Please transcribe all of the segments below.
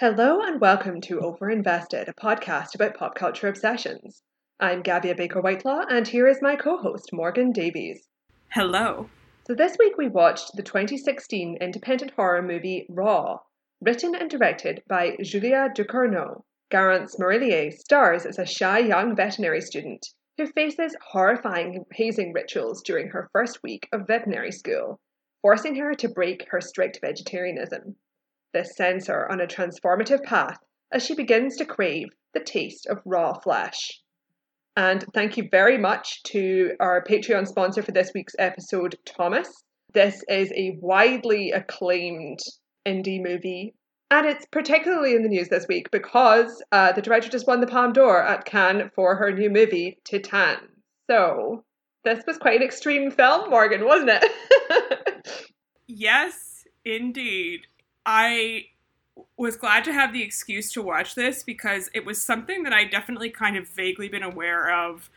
Hello and welcome to Overinvested, a podcast about pop culture obsessions. I'm Gavia Baker Whitelaw, and here is my co host, Morgan Davies. Hello. So, this week we watched the 2016 independent horror movie Raw, written and directed by Julia Ducournau. Garance Marillier stars as a shy young veterinary student who faces horrifying hazing rituals during her first week of veterinary school, forcing her to break her strict vegetarianism. This sends her on a transformative path as she begins to crave the taste of raw flesh. And thank you very much to our Patreon sponsor for this week's episode, Thomas. This is a widely acclaimed indie movie, and it's particularly in the news this week because uh, the director just won the Palme d'Or at Cannes for her new movie, Titane. So, this was quite an extreme film, Morgan, wasn't it? yes, indeed. I was glad to have the excuse to watch this because it was something that I definitely kind of vaguely been aware of,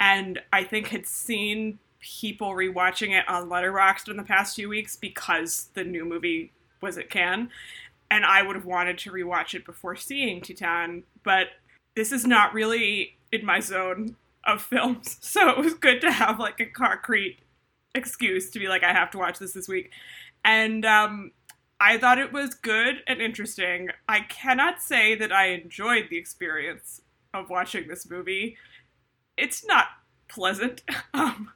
and I think had seen people rewatching it on Letterboxd in the past few weeks because the new movie was at Cannes, and I would have wanted to rewatch it before seeing Titane, but this is not really in my zone of films, so it was good to have like a concrete excuse to be like I have to watch this this week, and um, I thought it was good and interesting. I cannot say that I enjoyed the experience of watching this movie. It's not pleasant, um,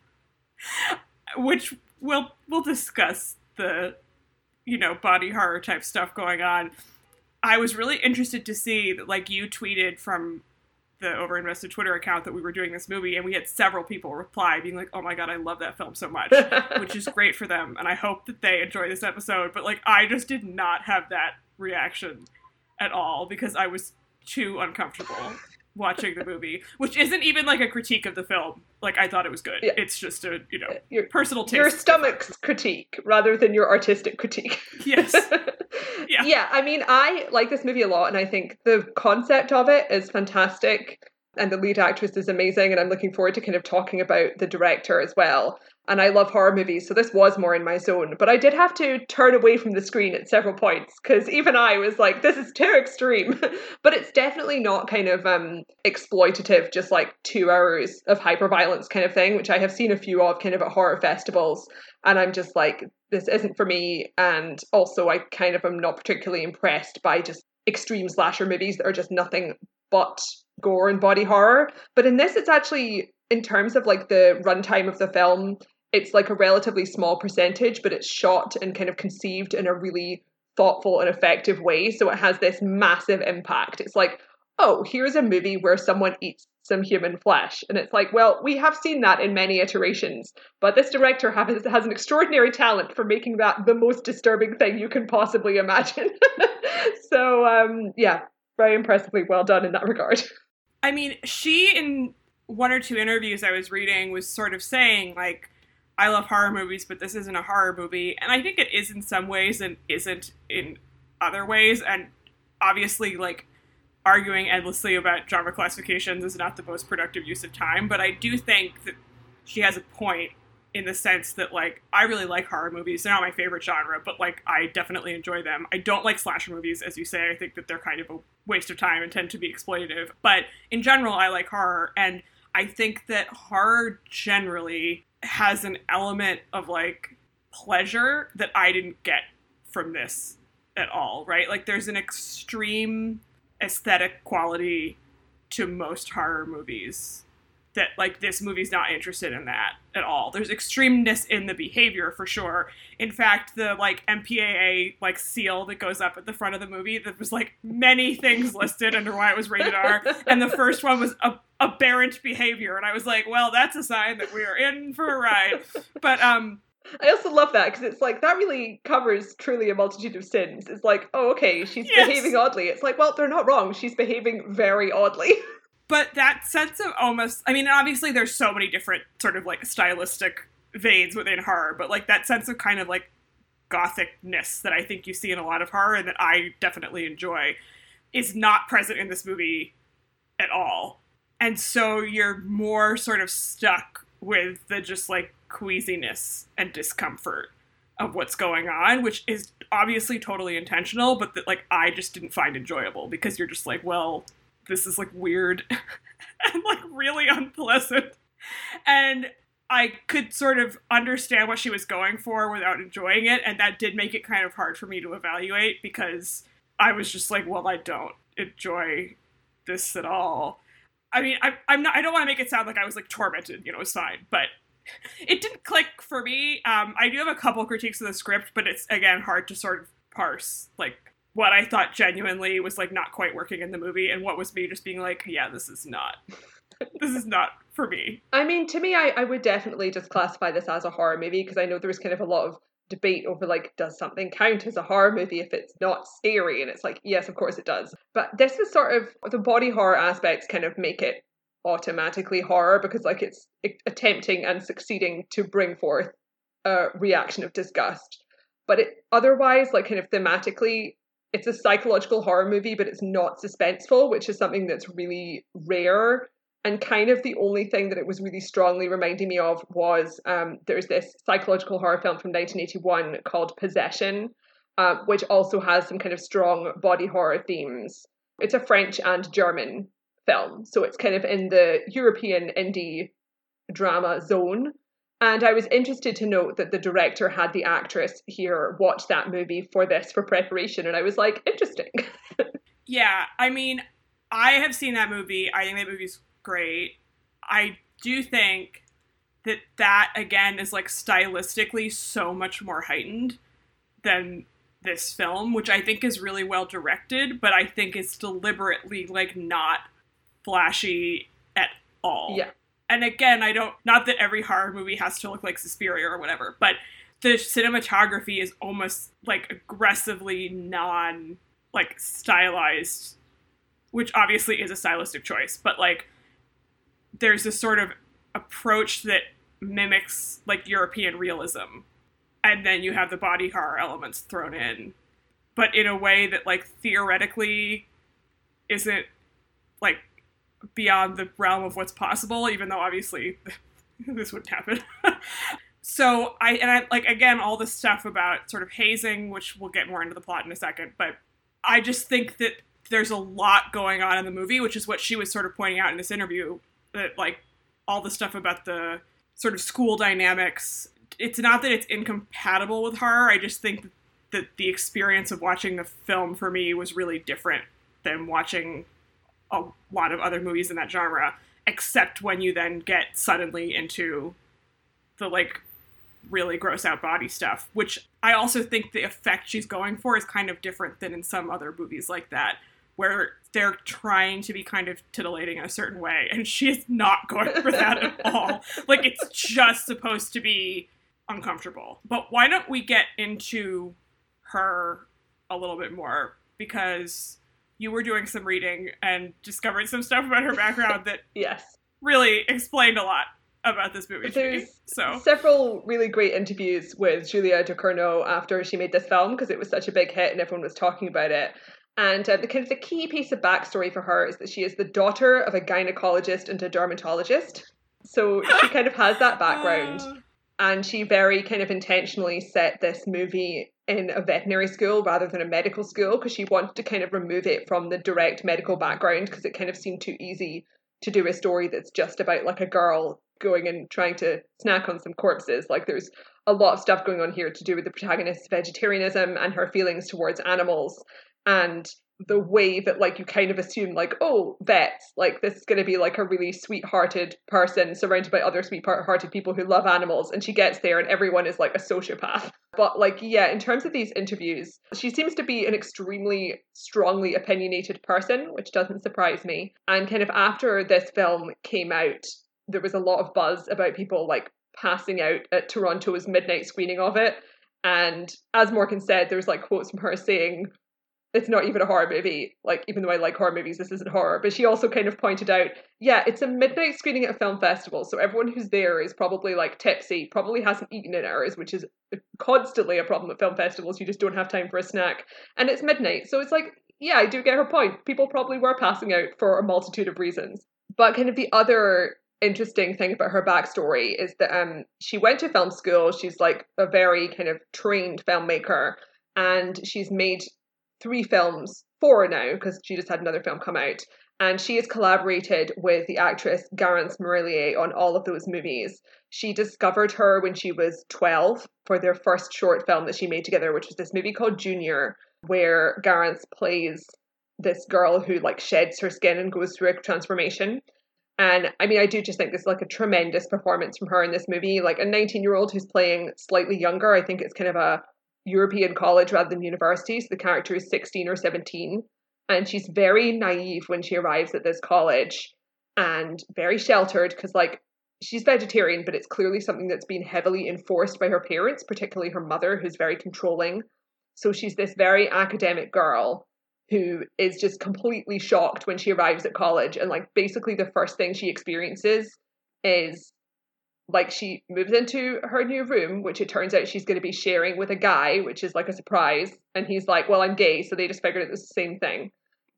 which we'll we'll discuss the you know body horror type stuff going on. I was really interested to see that, like you tweeted from the Overinvested Twitter account that we were doing this movie, and we had several people reply being like, "Oh my god, I love that film so much," which is great for them, and I hope that they enjoy this episode. But like, I just did not have that reaction at all because I was too uncomfortable watching the movie, which isn't even like a critique of the film. Like I thought it was good. Yeah. It's just a you know uh, your personal taste. Your stomach's critique rather than your artistic critique. Yes. yeah. Yeah. I mean, I like this movie a lot, and I think the concept of it is fantastic. And the lead actress is amazing, and I'm looking forward to kind of talking about the director as well and I love horror movies, so this was more in my zone. But I did have to turn away from the screen at several points because even I was like, "This is too extreme." but it's definitely not kind of um, exploitative, just like two hours of hyper violence kind of thing, which I have seen a few of kind of at horror festivals, and I'm just like, "This isn't for me." And also, I kind of am not particularly impressed by just extreme slasher movies that are just nothing but gore and body horror. But in this, it's actually in terms of like the runtime of the film, it's like a relatively small percentage, but it's shot and kind of conceived in a really thoughtful and effective way. So it has this massive impact. It's like, oh, here's a movie where someone eats some human flesh. And it's like, well, we have seen that in many iterations, but this director has, has an extraordinary talent for making that the most disturbing thing you can possibly imagine. so, um, yeah, very impressively well done in that regard. I mean, she in one or two interviews I was reading was sort of saying, like, I love horror movies, but this isn't a horror movie. And I think it is in some ways and isn't in other ways. And obviously, like, arguing endlessly about genre classifications is not the most productive use of time. But I do think that she has a point in the sense that, like, I really like horror movies. They're not my favorite genre, but, like, I definitely enjoy them. I don't like slasher movies, as you say. I think that they're kind of a waste of time and tend to be exploitative. But in general, I like horror. And I think that horror generally has an element of like pleasure that I didn't get from this at all, right? Like there's an extreme aesthetic quality to most horror movies that like this movie's not interested in that at all. There's extremeness in the behavior for sure. In fact, the like MPAA like seal that goes up at the front of the movie that was like many things listed under why it was rated R, and the first one was a aberrant behavior, and I was like, well, that's a sign that we are in for a ride. But um. I also love that because it's like that really covers truly a multitude of sins. It's like, oh, okay, she's yes. behaving oddly. It's like, well, they're not wrong. She's behaving very oddly. but that sense of almost i mean obviously there's so many different sort of like stylistic veins within horror but like that sense of kind of like gothicness that i think you see in a lot of horror and that i definitely enjoy is not present in this movie at all and so you're more sort of stuck with the just like queasiness and discomfort of what's going on, which is obviously totally intentional, but that like I just didn't find enjoyable because you're just like, well, this is like weird and like really unpleasant. And I could sort of understand what she was going for without enjoying it, and that did make it kind of hard for me to evaluate because I was just like, well, I don't enjoy this at all. I mean, I, I'm not. I don't want to make it sound like I was like tormented. You know, it's fine, but it didn't click for me. Um, I do have a couple critiques of the script, but it's again hard to sort of parse like what I thought genuinely was like not quite working in the movie, and what was me just being like, yeah, this is not. this is not for me. I mean, to me, I, I would definitely just classify this as a horror movie because I know there was kind of a lot of debate over like, does something count as a horror movie if it's not scary? And it's like, yes, of course it does. But this is sort of the body horror aspects kind of make it automatically horror because like it's attempting and succeeding to bring forth a reaction of disgust. But it otherwise, like kind of thematically, it's a psychological horror movie, but it's not suspenseful, which is something that's really rare and kind of the only thing that it was really strongly reminding me of was um, there's this psychological horror film from 1981 called Possession, uh, which also has some kind of strong body horror themes. It's a French and German film, so it's kind of in the European indie drama zone. And I was interested to note that the director had the actress here watch that movie for this for preparation, and I was like, interesting. yeah, I mean, I have seen that movie. I think that movie's great. I do think that that again is like stylistically so much more heightened than this film, which I think is really well directed, but I think it's deliberately like not flashy at all. Yeah. And again, I don't not that every horror movie has to look like Suspiria or whatever, but the cinematography is almost like aggressively non like stylized, which obviously is a stylistic choice, but like there's this sort of approach that mimics like European realism. And then you have the body horror elements thrown in, but in a way that like theoretically isn't like beyond the realm of what's possible, even though obviously this wouldn't happen. so I and I like again all this stuff about sort of hazing, which we'll get more into the plot in a second, but I just think that there's a lot going on in the movie, which is what she was sort of pointing out in this interview that like all the stuff about the sort of school dynamics it's not that it's incompatible with horror. I just think that the experience of watching the film for me was really different than watching a lot of other movies in that genre except when you then get suddenly into the like really gross out body stuff which i also think the effect she's going for is kind of different than in some other movies like that where they're trying to be kind of titillating in a certain way, and she is not going for that at all. Like it's just supposed to be uncomfortable. But why don't we get into her a little bit more because you were doing some reading and discovered some stuff about her background that yes really explained a lot about this movie. There's so several really great interviews with Julia Ducournau after she made this film because it was such a big hit and everyone was talking about it. And uh, the kind of the key piece of backstory for her is that she is the daughter of a gynecologist and a dermatologist. So she kind of has that background. Uh. And she very kind of intentionally set this movie in a veterinary school rather than a medical school because she wanted to kind of remove it from the direct medical background because it kind of seemed too easy to do a story that's just about like a girl going and trying to snack on some corpses. Like there's a lot of stuff going on here to do with the protagonist's vegetarianism and her feelings towards animals and the way that like you kind of assume like oh vets like this is going to be like a really sweet-hearted person surrounded by other sweet-hearted people who love animals and she gets there and everyone is like a sociopath. But like yeah in terms of these interviews she seems to be an extremely strongly opinionated person which doesn't surprise me. And kind of after this film came out there was a lot of buzz about people like passing out at toronto's midnight screening of it. And as morgan said there's like quotes from her saying it's not even a horror movie. Like, even though I like horror movies, this isn't horror. But she also kind of pointed out, yeah, it's a midnight screening at a film festival, so everyone who's there is probably like tipsy, probably hasn't eaten in hours, which is constantly a problem at film festivals. You just don't have time for a snack, and it's midnight, so it's like, yeah, I do get her point. People probably were passing out for a multitude of reasons. But kind of the other interesting thing about her backstory is that um, she went to film school. She's like a very kind of trained filmmaker, and she's made three films, four now, because she just had another film come out. And she has collaborated with the actress Garance Marillier on all of those movies. She discovered her when she was 12 for their first short film that she made together, which was this movie called Junior, where Garance plays this girl who like sheds her skin and goes through a transformation. And I mean, I do just think this is like a tremendous performance from her in this movie. Like a 19 year old who's playing slightly younger. I think it's kind of a European college rather than university. So the character is 16 or 17. And she's very naive when she arrives at this college and very sheltered because, like, she's vegetarian, but it's clearly something that's been heavily enforced by her parents, particularly her mother, who's very controlling. So she's this very academic girl who is just completely shocked when she arrives at college and like basically the first thing she experiences is like she moves into her new room which it turns out she's going to be sharing with a guy which is like a surprise. And he's like well i'm gay so they just figured it was the same thing.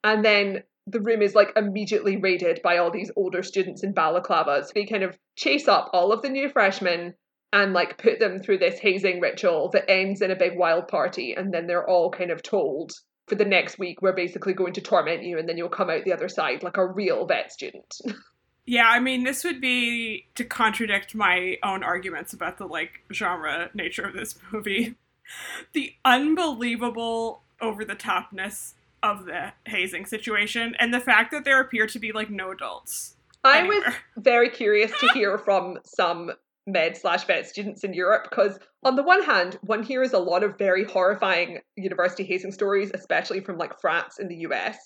And then the room is like immediately raided by all these older students in balaclavas. They kind of chase up all of the new freshmen and like put them through this hazing ritual that ends in a big wild party. And then they're all kind of told for the next week we're basically going to torment you and then you'll come out the other side like a real vet student yeah i mean this would be to contradict my own arguments about the like genre nature of this movie the unbelievable over the topness of the hazing situation and the fact that there appear to be like no adults i anywhere. was very curious to hear from some med slash vet students in Europe because, on the one hand, one hears a lot of very horrifying university hazing stories, especially from like France in the US.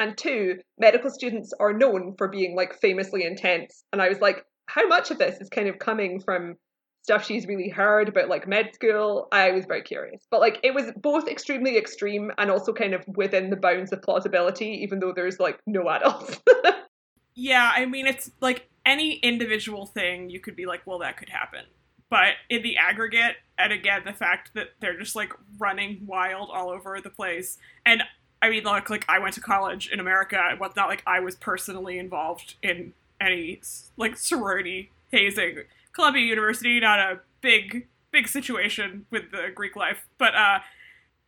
And two, medical students are known for being like famously intense. And I was like, how much of this is kind of coming from stuff she's really heard about like med school? I was very curious. But like it was both extremely extreme and also kind of within the bounds of plausibility, even though there's like no adults. yeah, I mean, it's like any individual thing you could be like, well, that could happen. But in the aggregate, and again, the fact that they're just like running wild all over the place. And I mean, look, like I went to college in America. It was not like I was personally involved in any like sorority hazing. Columbia University, not a big, big situation with the Greek life, but uh,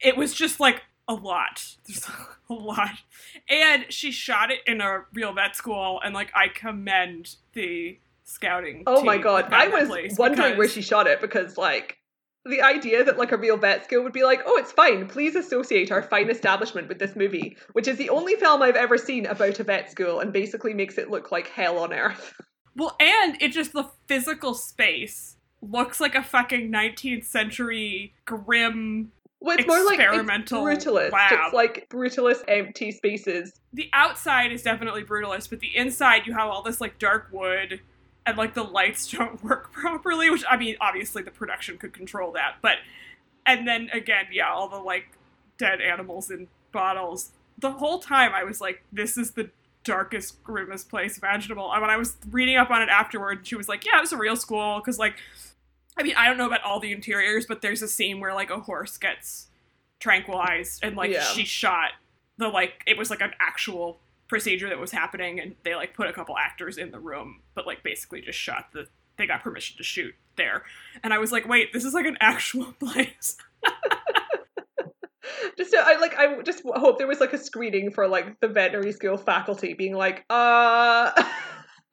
it was just like a lot. There's a lot. And she shot it in a real vet school, and like I commend the scouting. Oh my god, I was wondering because... where she shot it because like the idea that like a real vet school would be like, oh, it's fine. Please associate our fine establishment with this movie, which is the only film I've ever seen about a vet school, and basically makes it look like hell on earth. Well, and it just the physical space looks like a fucking 19th century grim well, it's more like it's brutalist. Lab. It's like brutalist empty spaces. The outside is definitely brutalist, but the inside you have all this like dark wood and like the lights don't work properly, which I mean obviously the production could control that. But and then again, yeah, all the like dead animals in bottles. The whole time I was like, this is the darkest, grimmest place imaginable. And when I was reading up on it afterward, she was like, yeah, it was a real school because like I mean, I don't know about all the interiors, but there's a scene where like a horse gets tranquilized and like yeah. she shot the like it was like an actual procedure that was happening and they like put a couple actors in the room but like basically just shot the they got permission to shoot there. And i was like wait this is like an actual place. Just I like I just hope there was like a screening for like the veterinary school faculty being like uh.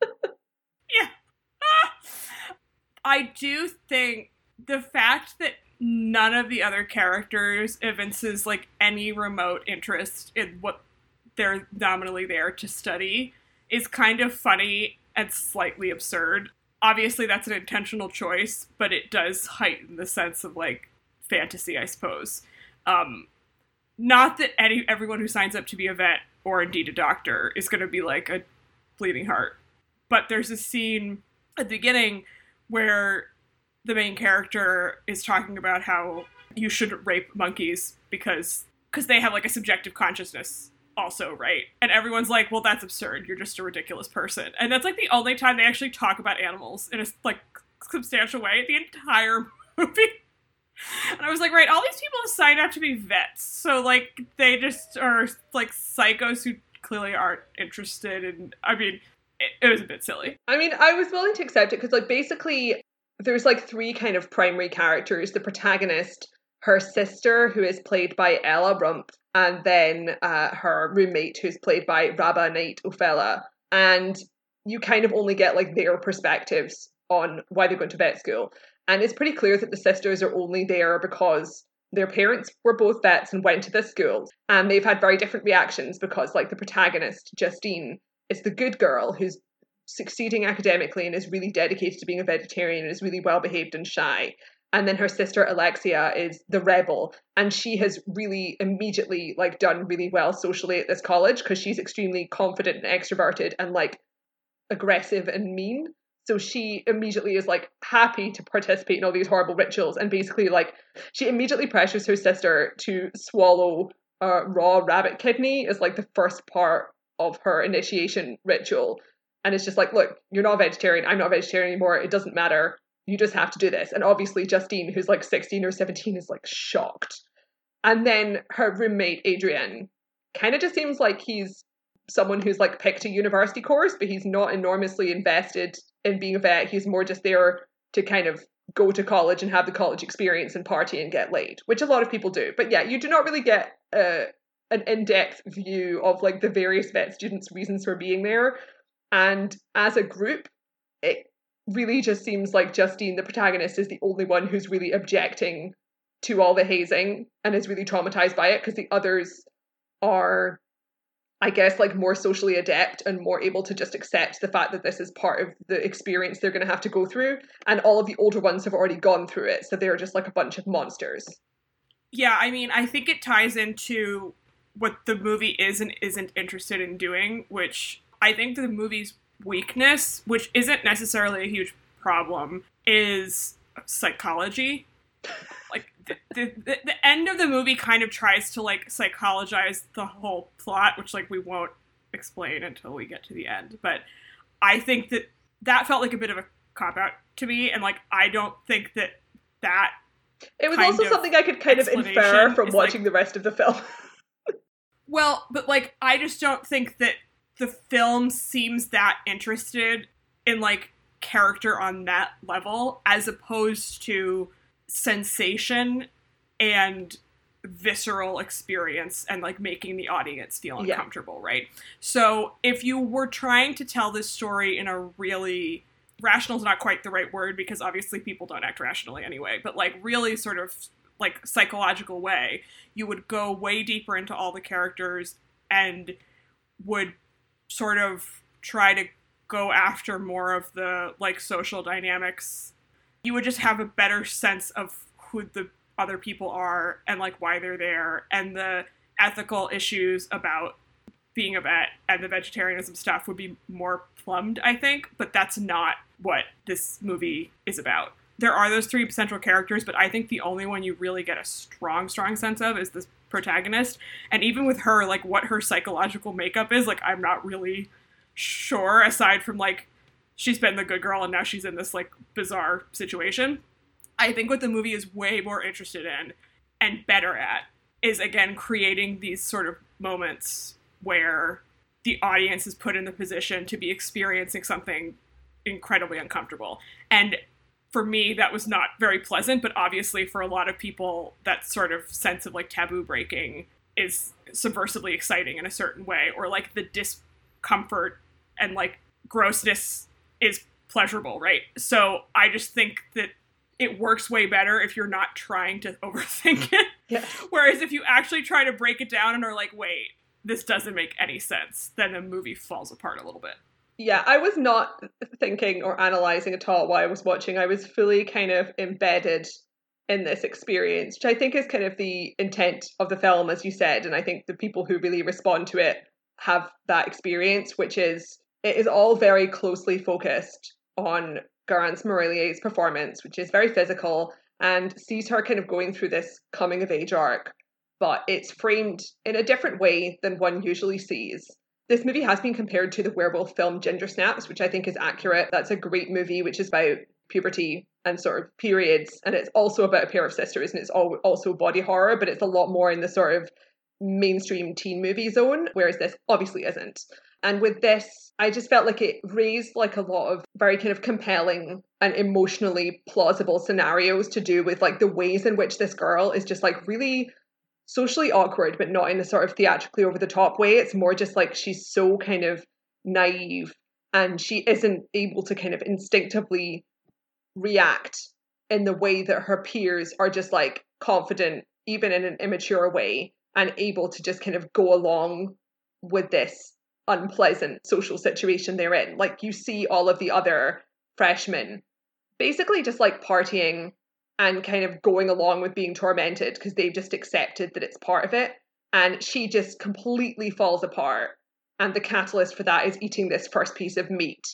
Yeah. I do think the fact that none of the other characters evinces like any remote interest in what they're nominally there to study is kind of funny and slightly absurd. Obviously, that's an intentional choice, but it does heighten the sense of like fantasy, I suppose. Um, not that any everyone who signs up to be a vet or indeed a doctor is going to be like a bleeding heart, but there's a scene at the beginning where the main character is talking about how you shouldn't rape monkeys because because they have like a subjective consciousness also, right? And everyone's like, "Well, that's absurd. You're just a ridiculous person." And that's like the only time they actually talk about animals in a like substantial way the entire movie. And I was like, right, all these people have signed up to be vets, so like they just are like psychos who clearly aren't interested in. I mean, it, it was a bit silly. I mean, I was willing to accept it because, like, basically, there's like three kind of primary characters the protagonist, her sister, who is played by Ella Rumpf, and then uh, her roommate, who's played by Rabah Nait Oufella. And you kind of only get like their perspectives on why they're going to vet school. And it's pretty clear that the sisters are only there because their parents were both vets and went to this school. And they've had very different reactions because, like, the protagonist, Justine, is the good girl who's succeeding academically and is really dedicated to being a vegetarian and is really well behaved and shy. And then her sister Alexia is the rebel, and she has really immediately like done really well socially at this college because she's extremely confident and extroverted and like aggressive and mean. So she immediately is like happy to participate in all these horrible rituals and basically like she immediately pressures her sister to swallow a raw rabbit kidney as like the first part of her initiation ritual. And it's just like, look, you're not a vegetarian, I'm not a vegetarian anymore, it doesn't matter. You just have to do this. And obviously Justine, who's like 16 or 17, is like shocked. And then her roommate, Adrian, kind of just seems like he's someone who's like picked a university course, but he's not enormously invested in being a vet. He's more just there to kind of go to college and have the college experience and party and get laid, which a lot of people do. But yeah, you do not really get uh, an in-depth view of like the various vet students' reasons for being there. And as a group, it really just seems like Justine, the protagonist, is the only one who's really objecting to all the hazing and is really traumatized by it because the others are I guess like more socially adept and more able to just accept the fact that this is part of the experience they're going to have to go through. And all of the older ones have already gone through it, so they're just like a bunch of monsters. Yeah, I mean, I think it ties into what the movie is and isn't interested in doing, which I think the movie's weakness, which isn't necessarily a huge problem, is psychology. Like the, the, the end of the movie kind of tries to like psychologize the whole plot which like we won't explain until we get to the end. But i think that that felt like a bit of a cop out to me and like i don't think that that it was also something i could kind of infer from watching like, the rest of the film. Well but like i just don't think that the film seems that interested in like character on that level as opposed to sensation and visceral experience and like making the audience feel uncomfortable, yeah. right? So if you were trying to tell this story in a really rational is not quite the right word because obviously people don't act rationally anyway, but like really sort of like psychological way, you would go way deeper into all the characters and would sort of try to go after more of the like social dynamics you would just have a better sense of who the other people are and like why they're there and the ethical issues about being a vet and the vegetarianism stuff would be more plumbed, I think, but that's not what this movie is about. There are those three central characters, but I think the only one you really get a strong, strong sense of is this protagonist. And even with her, like what her psychological makeup is, like I'm not really sure, aside from like she's been the good girl and now she's in this like bizarre situation. I think what the movie is way more interested in and better at is again creating these sort of moments where the audience is put in the position to be experiencing something incredibly uncomfortable. And for me, that was not very pleasant, but obviously for a lot of people, that sort of sense of like taboo breaking is subversively exciting in a certain way, or like the discomfort and like grossness is pleasurable, right? So I just think that it works way better if you're not trying to overthink it. Yeah. Whereas if you actually try to break it down and are like, wait, this doesn't make any sense, then the movie falls apart a little bit. Yeah, I was not thinking or analyzing at all while I was watching. I was fully kind of embedded in this experience, which I think is kind of the intent of the film, as you said. And I think the people who really respond to it have that experience, which is it is all very closely focused on Garance Marillier's performance, which is very physical and sees her kind of going through this coming of age arc, but it's framed in a different way than one usually sees. This movie has been compared to the werewolf film Ginger Snaps, which I think is accurate. That's a great movie, which is about puberty and sort of periods, and it's also about a pair of sisters, and it's all, also body horror, but it's a lot more in the sort of mainstream teen movie zone, whereas this obviously isn't. And with this, I just felt like it raised like a lot of very kind of compelling and emotionally plausible scenarios to do with like the ways in which this girl is just like really socially awkward, but not in a sort of theatrically over the top way. It's more just like she's so kind of naive and she isn't able to kind of instinctively react in the way that her peers are just like confident, even in an immature way, and able to just kind of go along with this unpleasant social situation they're in. Like you see all of the other freshmen basically just like partying and kind of going along with being tormented because they've just accepted that it's part of it. And she just completely falls apart. And the catalyst for that is eating this first piece of meat.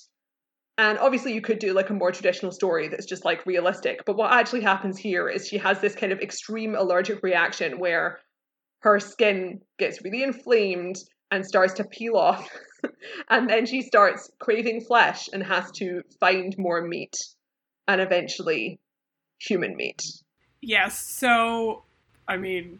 And obviously, you could do like a more traditional story that's just like realistic. But what actually happens here is she has this kind of extreme allergic reaction where her skin gets really inflamed and starts to peel off. and then she starts craving flesh and has to find more meat and eventually human meat. Yes. So, I mean,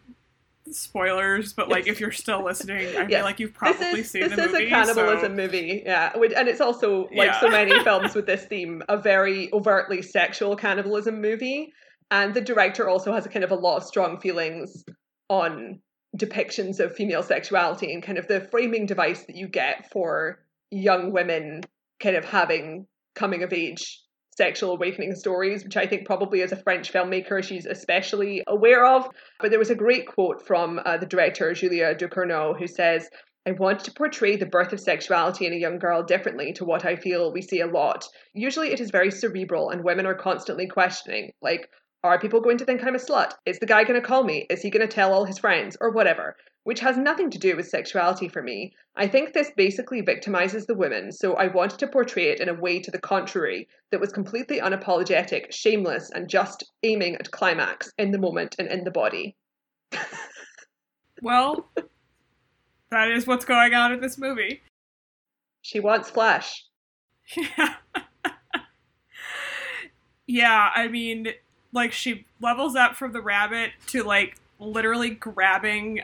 spoilers, but like if you're still listening, I yes. feel like you've probably is, seen the movie. This is a cannibalism so... movie, yeah. And it's also like yeah. so many films with this theme, a very overtly sexual cannibalism movie. And the director also has a kind of a lot of strong feelings on depictions of female sexuality and kind of the framing device that you get for young women kind of having coming of age sexual awakening stories, which I think probably as a French filmmaker she's especially aware of. But there was a great quote from uh, the director, Julia Ducournau, who says, I want to portray the birth of sexuality in a young girl differently to what I feel we see a lot. Usually it is very cerebral, and women are constantly questioning, like, are people going to think I'm a slut? Is the guy going to call me? Is he going to tell all his friends? Or whatever. Which has nothing to do with sexuality for me. I think this basically victimizes the women, so I wanted to portray it in a way to the contrary that was completely unapologetic, shameless, and just aiming at climax in the moment and in the body. well, that is what's going on in this movie. She wants flesh. Yeah. yeah, I mean, like she levels up from the rabbit to like literally grabbing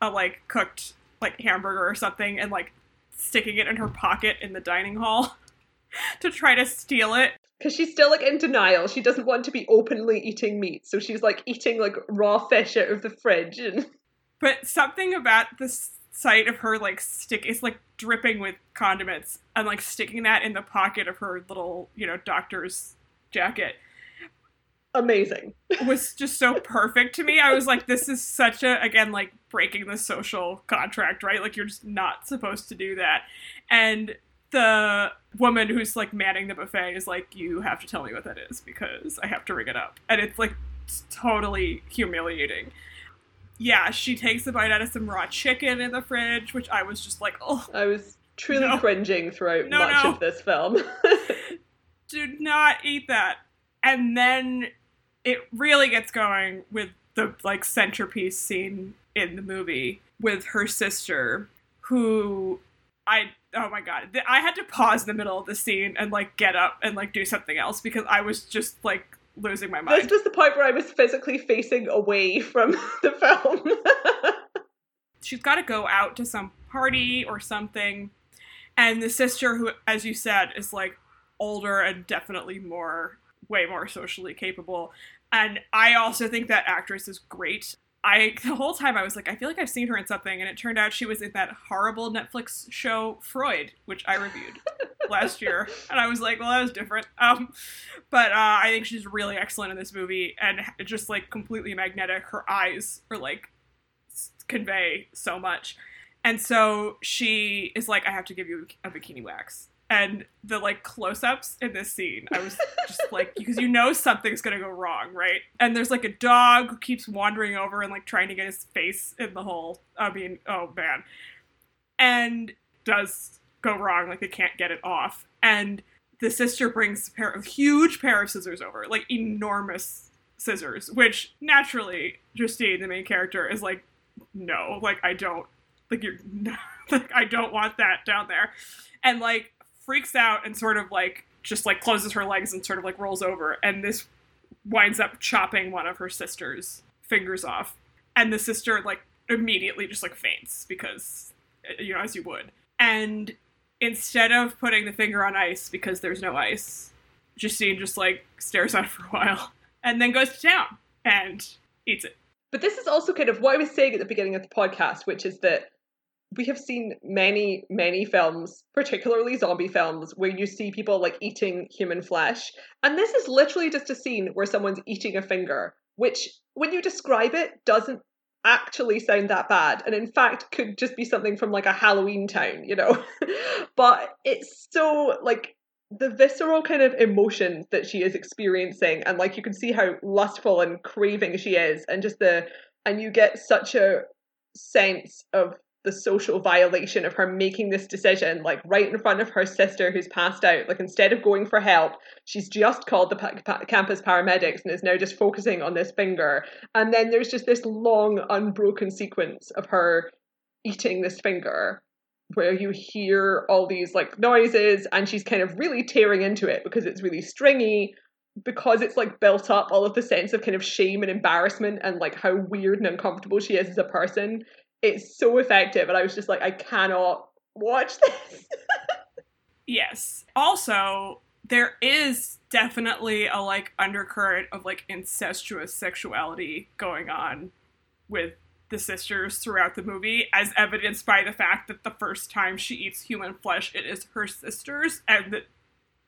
a like cooked like hamburger or something and like sticking it in her pocket in the dining hall to try to steal it. Because she's still like in denial. She doesn't want to be openly eating meat so she's like eating like raw fish out of the fridge and but something about the sight of her like stick is like dripping with condiments and like sticking that in the pocket of her little you know doctor's jacket amazing. was just so perfect to me. I was like, this is such a again like breaking the social contract, right? Like you're just not supposed to do that. And the woman who's like manning the buffet is like, you have to tell me what that is because I have to ring it up. And it's like totally humiliating. Yeah, she takes a bite out of some raw chicken in the fridge, which I was just like, oh. I was truly no. cringing throughout no, much no. of this film. Do not eat that. And then it really gets going with the like centerpiece scene in the movie with her sister who I oh my god I had to pause in the middle of the scene and like get up and like do something else because I was just like losing my mind. This was the point where I was physically facing away from the film. She's got to go out to some party or something and the sister who as you said is like older and definitely more way more socially capable. And I also think that actress is great. I the whole time I was like, I feel like I've seen her in something, and it turned out she was in that horrible Netflix show Freud, which I reviewed last year, and I was like, well, that was different. Um, but uh, I think she's really excellent in this movie, and just like completely magnetic. Her eyes are like convey so much, and so she is like, I have to give you a bikini wax, and the like close-ups in this scene i was just like because you know something's gonna go wrong right? And there's like a dog who keeps wandering over and like trying to get his face in the hole. I mean oh man. And does go wrong like they can't get it off. And the sister brings a pair of huge pair of scissors over like enormous scissors which naturally justine the main character is like no like i don't like you're like i don't want that down there. And like freaks out and sort of like just like closes her legs and sort of like rolls over and this winds up chopping one of her sister's fingers off and the sister like immediately just like faints because uh, you know as you would and instead of putting the finger on ice because there's no ice, Justine just like stares at it for a while and then goes to town and eats it. But this is also kind of what I was saying at the beginning of the podcast, which is that we have seen many, many films, particularly zombie films, where you see people like eating human flesh. And this is literally just a scene where someone's eating a finger, which, when you describe it, doesn't actually sound that bad. And in fact, could just be something from like a Halloween town, you know? but it's so like the visceral kind of emotions that she is experiencing and like you can see how lustful and craving she is and just the and you get such a sense of the social violation of her making this decision like right in front of her sister who's passed out. Like instead of going for help she's just called the pa- pa- campus paramedics and is now just focusing on this finger. And then there's just this long unbroken sequence of her eating this finger where you hear all these like noises and she's kind of really tearing into it because it's really stringy because it's like built up all of the sense of kind of shame and embarrassment and like how weird and uncomfortable she is as a person it's so effective and i was just like i cannot watch this yes also there is definitely a like undercurrent of like incestuous sexuality going on with the sisters throughout the movie, as evidenced by the fact that the first time she eats human flesh, it is her sisters, and that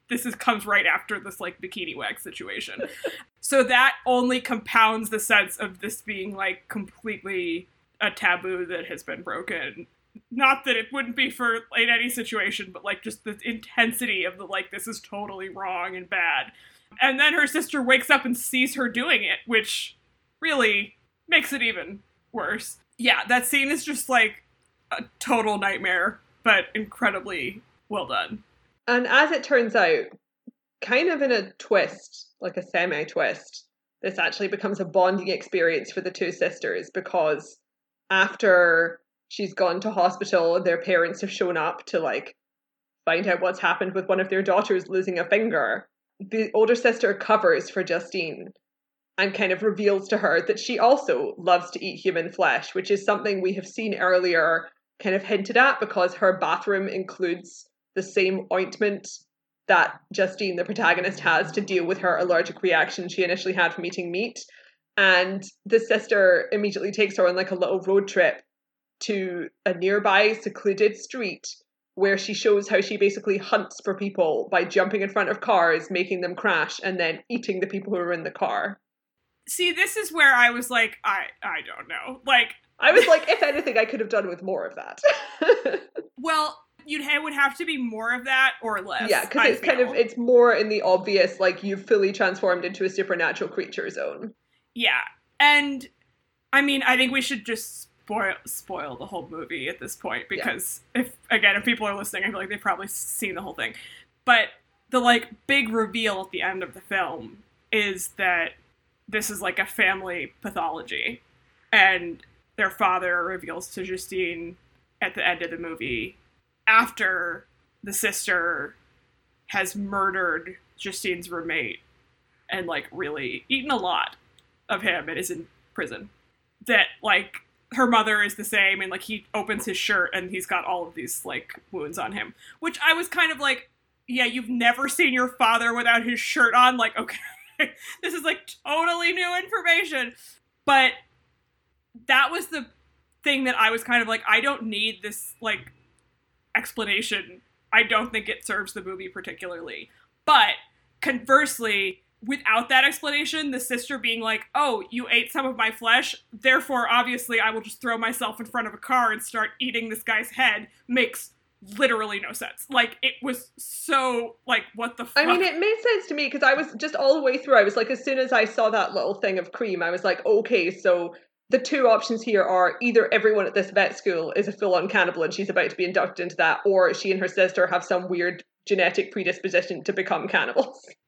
this is comes right after this like bikini wax situation. so that only compounds the sense of this being like completely a taboo that has been broken. Not that it wouldn't be for in any situation, but like just the intensity of the like this is totally wrong and bad. And then her sister wakes up and sees her doing it, which really makes it even worse. Yeah, that scene is just like a total nightmare, but incredibly well done. And as it turns out, kind of in a twist, like a semi twist, this actually becomes a bonding experience for the two sisters because after she's gone to hospital, their parents have shown up to like find out what's happened with one of their daughters losing a finger. The older sister covers for Justine and kind of reveals to her that she also loves to eat human flesh, which is something we have seen earlier kind of hinted at because her bathroom includes the same ointment that Justine, the protagonist, has to deal with her allergic reaction she initially had from eating meat. And the sister immediately takes her on like a little road trip to a nearby secluded street where she shows how she basically hunts for people by jumping in front of cars, making them crash, and then eating the people who are in the car. See this is where i was like i i don't know. Like i was like if anything i could have done with more of that. Well you'd it would have to be more of that or less yeah because it's feel. kind of it's more in the obvious like you've fully transformed into a supernatural creature zone yeah and i mean i think we should just spoil spoil the whole movie at this point because yeah. if again if people are listening i feel like they've probably seen the whole thing but the like big reveal at the end of the film is that this is like a family pathology. And their father reveals to Justine at the end of the movie after the sister has murdered Justine's roommate and like really eaten a lot of him and is in prison. That like her mother is the same and like he opens his shirt and he's got all of these like wounds on him. Which I was kind of like, yeah, you've never seen your father without his shirt on, like okay. this is like totally new information. But that was the thing that I was kind of like, I don't need this like explanation. I don't think it serves the movie particularly. But conversely, without that explanation, the sister being like, "Oh, you ate some of my flesh, therefore obviously I will just throw myself in front of a car and start eating this guy's head," makes literally no sense. Like it was so like what the fuck? I mean, it made sense to me because I was just all the way through. I was like, as soon as I saw that little thing of cream, I was like, okay, so the two options here are either everyone at this vet school is a full-on cannibal and she's about to be inducted into that, or she and her sister have some weird genetic predisposition to become cannibals.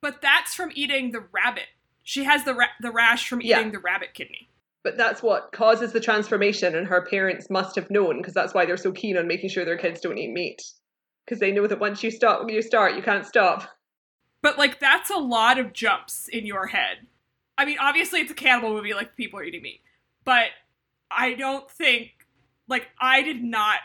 But that's from eating the rabbit. She has the ra- the rash from eating yeah. the rabbit kidney but that's what causes the transformation and her parents must have known because that's why they're so keen on making sure their kids don't eat meat because they know that once you stop you start you can't stop but like that's a lot of jumps in your head i mean obviously it's a cannibal movie like people are eating meat but i don't think like i did not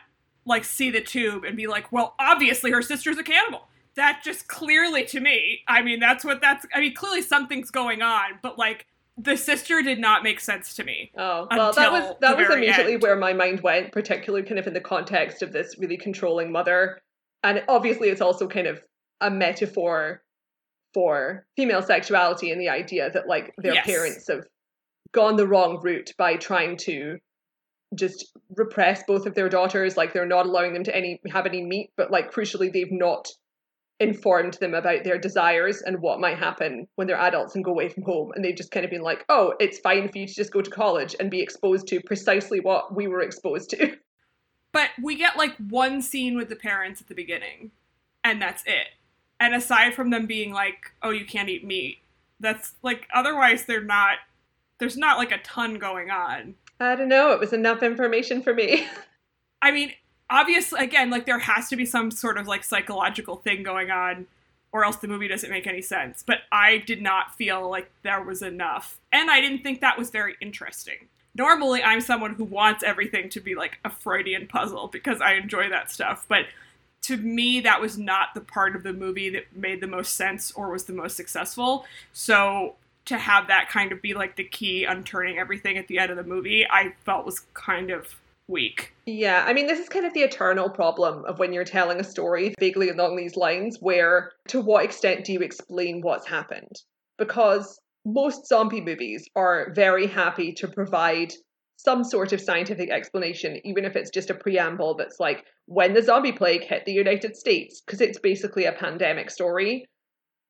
like see the tube and be like, well, obviously her sister's a cannibal. That just clearly to me, I mean, that's what that's. I mean, clearly something's going on, but like the sister did not make sense to me. Oh well, that was that was immediately end. where my mind went, particularly kind of in the context of this really controlling mother, and obviously it's also kind of a metaphor for female sexuality and the idea that like their yes. parents have gone the wrong route by trying to just repress both of their daughters like they're not allowing them to any have any meat but like crucially they've not informed them about their desires and what might happen when they're adults and go away from home and they've just kind of been like oh it's fine for you to just go to college and be exposed to precisely what we were exposed to but we get like one scene with the parents at the beginning and that's it and aside from them being like oh you can't eat meat that's like otherwise they're not there's not like a ton going on I don't know. It was enough information for me. I mean, obviously, again, like there has to be some sort of like psychological thing going on, or else the movie doesn't make any sense. But I did not feel like there was enough. And I didn't think that was very interesting. Normally, I'm someone who wants everything to be like a Freudian puzzle because I enjoy that stuff. But to me, that was not the part of the movie that made the most sense or was the most successful. So to have that kind of be like the key on turning everything at the end of the movie, I felt was kind of weak. Yeah, I mean, this is kind of the eternal problem of when you're telling a story vaguely along these lines, where to what extent do you explain what's happened? Because most zombie movies are very happy to provide some sort of scientific explanation, even if it's just a preamble that's like when the zombie plague hit the United States, because it's basically a pandemic story.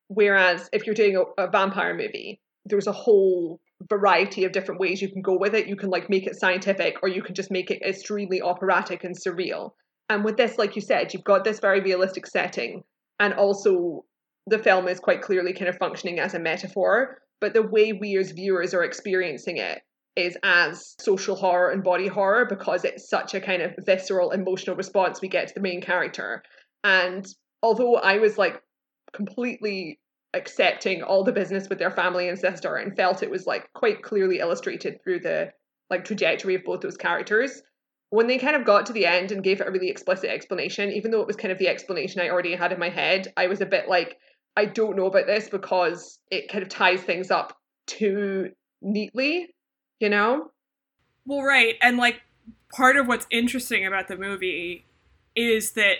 Whereas if you're doing a, a vampire movie, there's a whole variety of different ways you can go with it. You can like make it scientific or you can just make it extremely operatic and surreal. And with this, like you said, you've got this very realistic setting and also the film is quite clearly kind of functioning as a metaphor, but the way we as viewers are experiencing it is as social horror and body horror because it's such a kind of visceral emotional response we get to the main character. And although I was like completely accepting all the business with their family and sister and felt it was like quite clearly illustrated through the like trajectory of both those characters. When they kind of got to the end and gave it a really explicit explanation even though it was kind of the explanation i already had in my head i was a bit like i don't know about this because it kind of ties things up too neatly you know? Well right and like part of what's interesting about the movie is that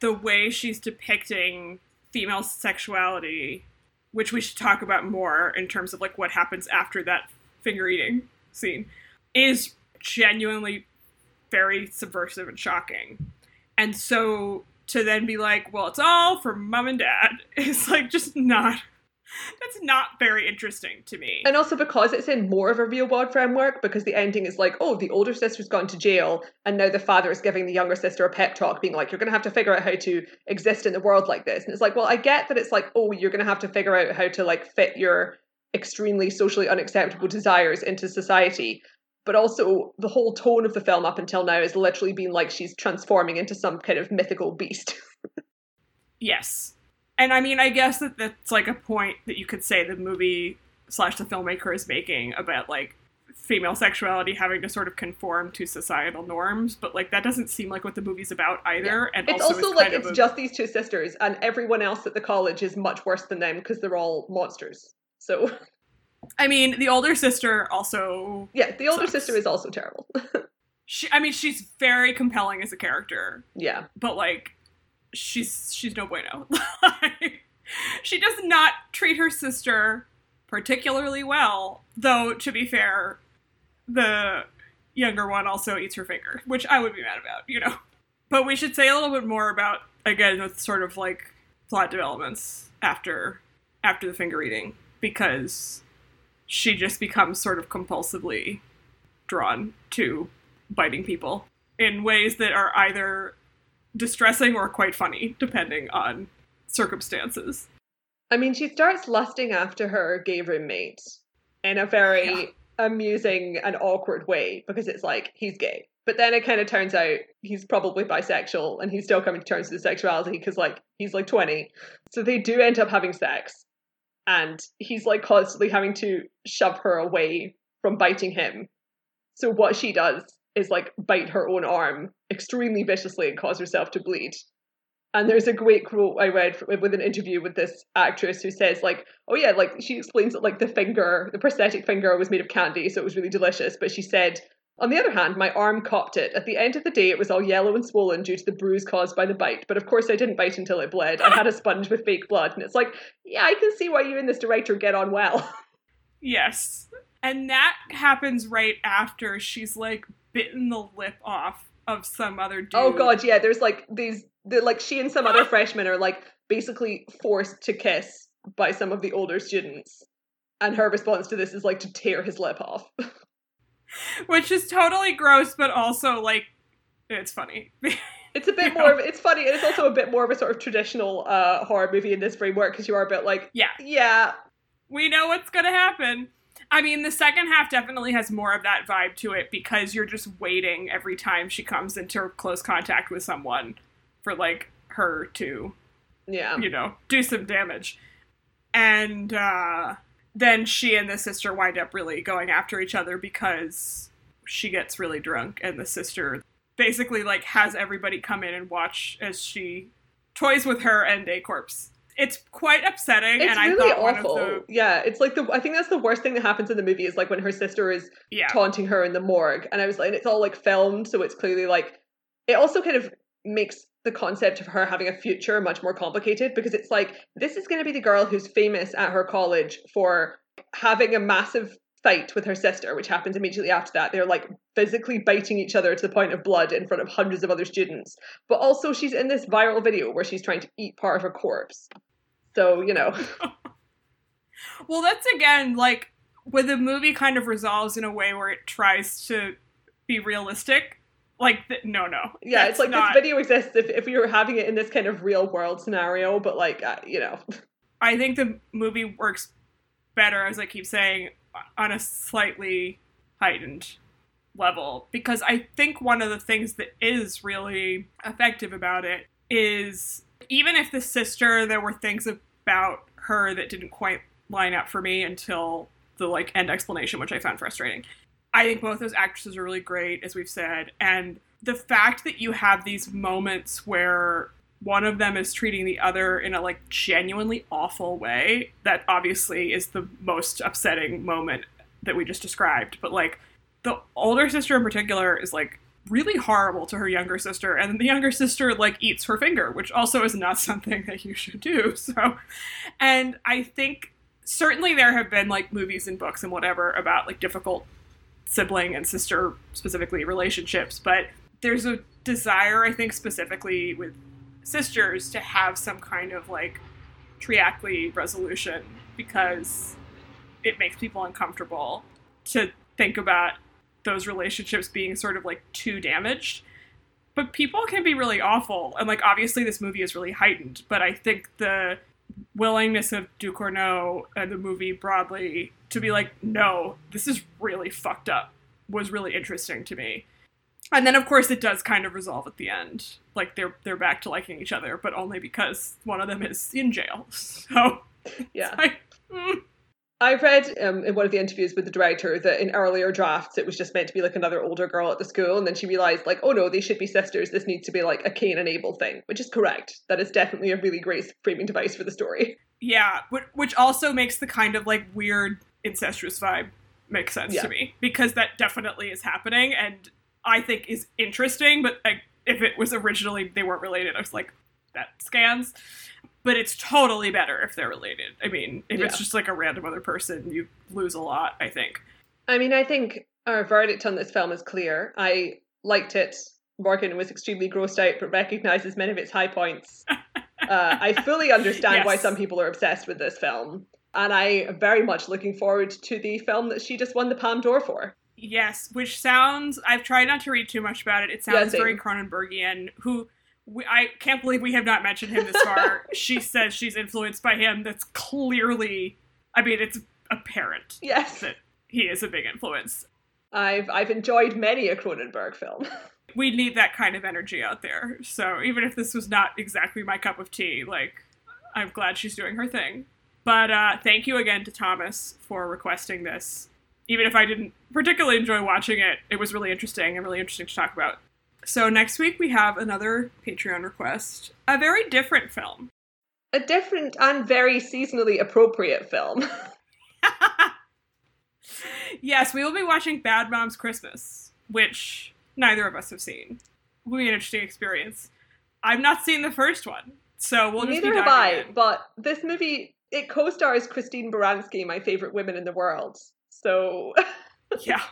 the way she's depicting female sexuality which we should talk about more in terms of like what happens after that finger eating scene, is genuinely very subversive and shocking. And so to then be like, well, it's all for mom and dad is like just not that's not very interesting to me. And also because it's in more of a real world framework, because the ending is like, oh, the older sister's gone to jail, and now the father is giving the younger sister a pep talk, being like, you're going to have to figure out how to exist in the world like this. And it's like, well, I get that it's like, oh, you're going to have to figure out how to like fit your extremely socially unacceptable desires into society. But also, the whole tone of the film up until now has literally been like she's transforming into some kind of mythical beast. yes and I mean, I guess that that's like a point that you could say the movie slash the filmmaker is making about like female sexuality having to sort of conform to societal norms, but like that doesn't seem like what the movie's about either. Yeah. And it's also, also like it's a... just these two sisters, and everyone else at the college is much worse than them because they're all monsters. So, I mean, the older sister also. Yeah, the older sucks. sister is also terrible. she, I mean, she's very compelling as a character. Yeah, but like she's she's no bueno. she does not treat her sister particularly well, though to be fair, the younger one also eats her finger, which I would be mad about, you know. But we should say a little bit more about again with sort of like plot developments after after the finger eating because she just becomes sort of compulsively drawn to biting people in ways that are either distressing or quite funny, depending on circumstances. I mean, she starts lusting after her gay roommate in a very yeah. amusing and awkward way because it's like he's gay. But then it kind of turns out he's probably bisexual and he's still coming to terms with his sexuality because, like, he's like 20. So they do end up having sex. And he's like constantly having to shove her away from biting him. So what she does is like bite her own arm extremely viciously and cause herself to bleed. And there's a great quote I read with an interview with this actress who says, like, oh yeah, like she explains that like the finger, the prosthetic finger was made of candy, so it was really delicious. But she said, on the other hand, my arm copped it. At the end of the day, it was all yellow and swollen due to the bruise caused by the bite. But of course, I didn't bite until it bled. I had a sponge with fake blood. And it's like, yeah, I can see why you and this director get on well. Yes. And that happens right after she's like bitten the lip off of some other oh, dude. Oh god, yeah. There's like these, the, like she and some other freshmen are like basically forced to kiss by some of the older students, and her response to this is like to tear his lip off. Which is totally gross, but also like it's funny. It's a bit more of it's funny and it's also a bit more of a sort of traditional uh horror movie in this framework because you are a bit like yeah yeah we know what's gonna happen. I mean, the second half definitely has more of that vibe to it because you're just waiting every time she comes into close contact with someone for like her to yeah. you know do some damage. And uh then she and the sister wind up really going after each other because she gets really drunk and the sister basically like has everybody come in and watch as she toys with her and a corpse. It's quite upsetting it's and really i thought awful one of the yeah it's like the i think that's the worst thing that happens in the movie is like when her sister is yeah. taunting her in the morgue and i was like and it's all like filmed so it's clearly like it also kind of makes the concept of her having a future much more complicated because it's like this is going to be the girl who's famous at her college for having a massive fight with her sister which happens immediately after that. They're like physically biting each other to the point of blood in front of hundreds of other students. But also she's in this viral video where she's trying to eat part of a corpse. So you know. Well that's again like when the movie kind of resolves in a way where it tries to be realistic like th- no no yeah it's like not, this video exists if, if we were having it in this kind of real world scenario but like uh, you know I think the movie works better, as I keep saying, on a slightly heightened level. Because I think one of the things that is really effective about it is even if the sister, there were things about her that didn't quite line up for me until the like end explanation, which I found frustrating. I think both those actresses are really great, as we've said, and the fact that you have these moments where one of them is treating the other in a like genuinely awful way that obviously is the most upsetting moment that we just described. But like the older sister in particular is like really horrible to her younger sister and the younger sister like eats her finger which also is not something that you should do so. And i think certainly there have been like movies and books and whatever about like difficult sibling and sister specifically relationships but there's a desire i think specifically with sisters to have some kind of like triacly resolution because it makes people uncomfortable to think about those relationships being sort of like too damaged. But people can be really awful and like obviously this movie is really heightened but i think the willingness of ducournau and the movie broadly to be like no this is really fucked up was really interesting to me and then of course it does kind of resolve at the end like they're they're back to liking each other but only because one of them is in jail so yeah like, mm. I read um, in one of the interviews with the director that in earlier drafts it was just meant to be like another older girl at the school, and then she realized like, oh no, they should be sisters. This needs to be like a Cain and Abel thing, which is correct. That is definitely a really great framing device for the story. yeah wh- which also makes the kind of like weird incestuous vibe makes sense Yeah. to me because that definitely is happening and i think is interesting but like if it was originally they weren't related i was like that scans but it's totally better if they're related i mean if it's just like a random other person you lose a lot i think I mean, I think our verdict on this film is clear. I liked it. Morgan was extremely grossed out, but recognizes many of its high points. uh, I fully understand why some people are obsessed with this film. And I am very much looking forward to the film that she just won the Palme d'Or for. Yes, which sounds. I've tried not to read too much about it. It sounds same. very Cronenbergian. Who we, I can't believe we have not mentioned him this far. she says she's influenced by him. That's clearly. I mean, it's apparent Yes, that he is a big influence. I've I've enjoyed many a Cronenberg film. We need that kind of energy out there. So even if this was not exactly my cup of tea, like I'm glad she's doing her thing. But uh, thank you again to Thomas for requesting this. even if I didn't particularly enjoy watching it, it was really interesting and really interesting to talk about. So next week we have another Patreon request, a very different film. A different and very seasonally appropriate film. yes, we will be watching Bad Moms Christmas, which neither of us have seen. Will be an interesting experience. I've not seen the first one, so we'll Neither have I, in. but this movie it co-stars Christine Baranski, my favorite women in the world. So yeah,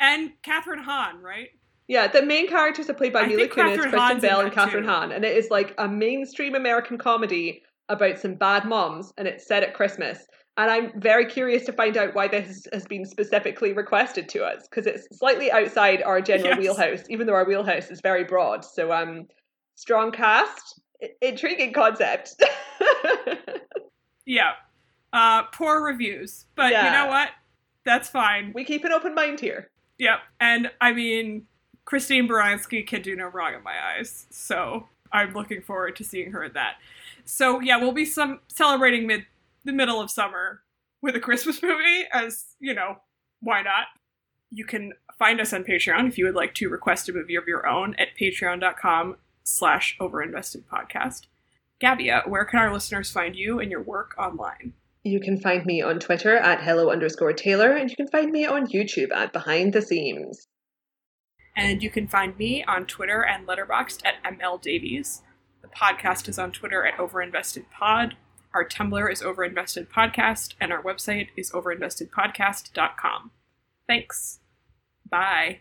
and Kathryn Hahn, right? Yeah, the main characters are played by I Mila Kunis, Kristen Hahn's Bell, and Kathryn too. Hahn, and it is like a mainstream American comedy about some bad moms, and it's set at Christmas. And I'm very curious to find out why this has been specifically requested to us because it's slightly outside our general Yes. wheelhouse, even though our wheelhouse is very broad. So, um, strong cast, intriguing concept. Yeah. Uh, poor reviews, but you know what? That's fine. we keep an open mind here. Yep. And I mean, Christine Baranski can do no wrong in my eyes. So I'm looking forward to seeing her in that. So yeah, we'll be some celebrating mid the middle of summer with a Christmas movie, as you know, why not? You can find us on Patreon if you would like to request a movie of your own at patreon.com slash overinvested podcast. Gavia, where can our listeners find you and your work online? You can find me on Twitter at hello underscore Taylor, and you can find me on YouTube at Behind the Seams. And you can find me on Twitter and Letterboxd at ML Davies. The podcast is on Twitter at OverinvestedPod. Our Tumblr is Overinvested Podcast, and our website is overinvestedpodcast.com. Thanks. Bye.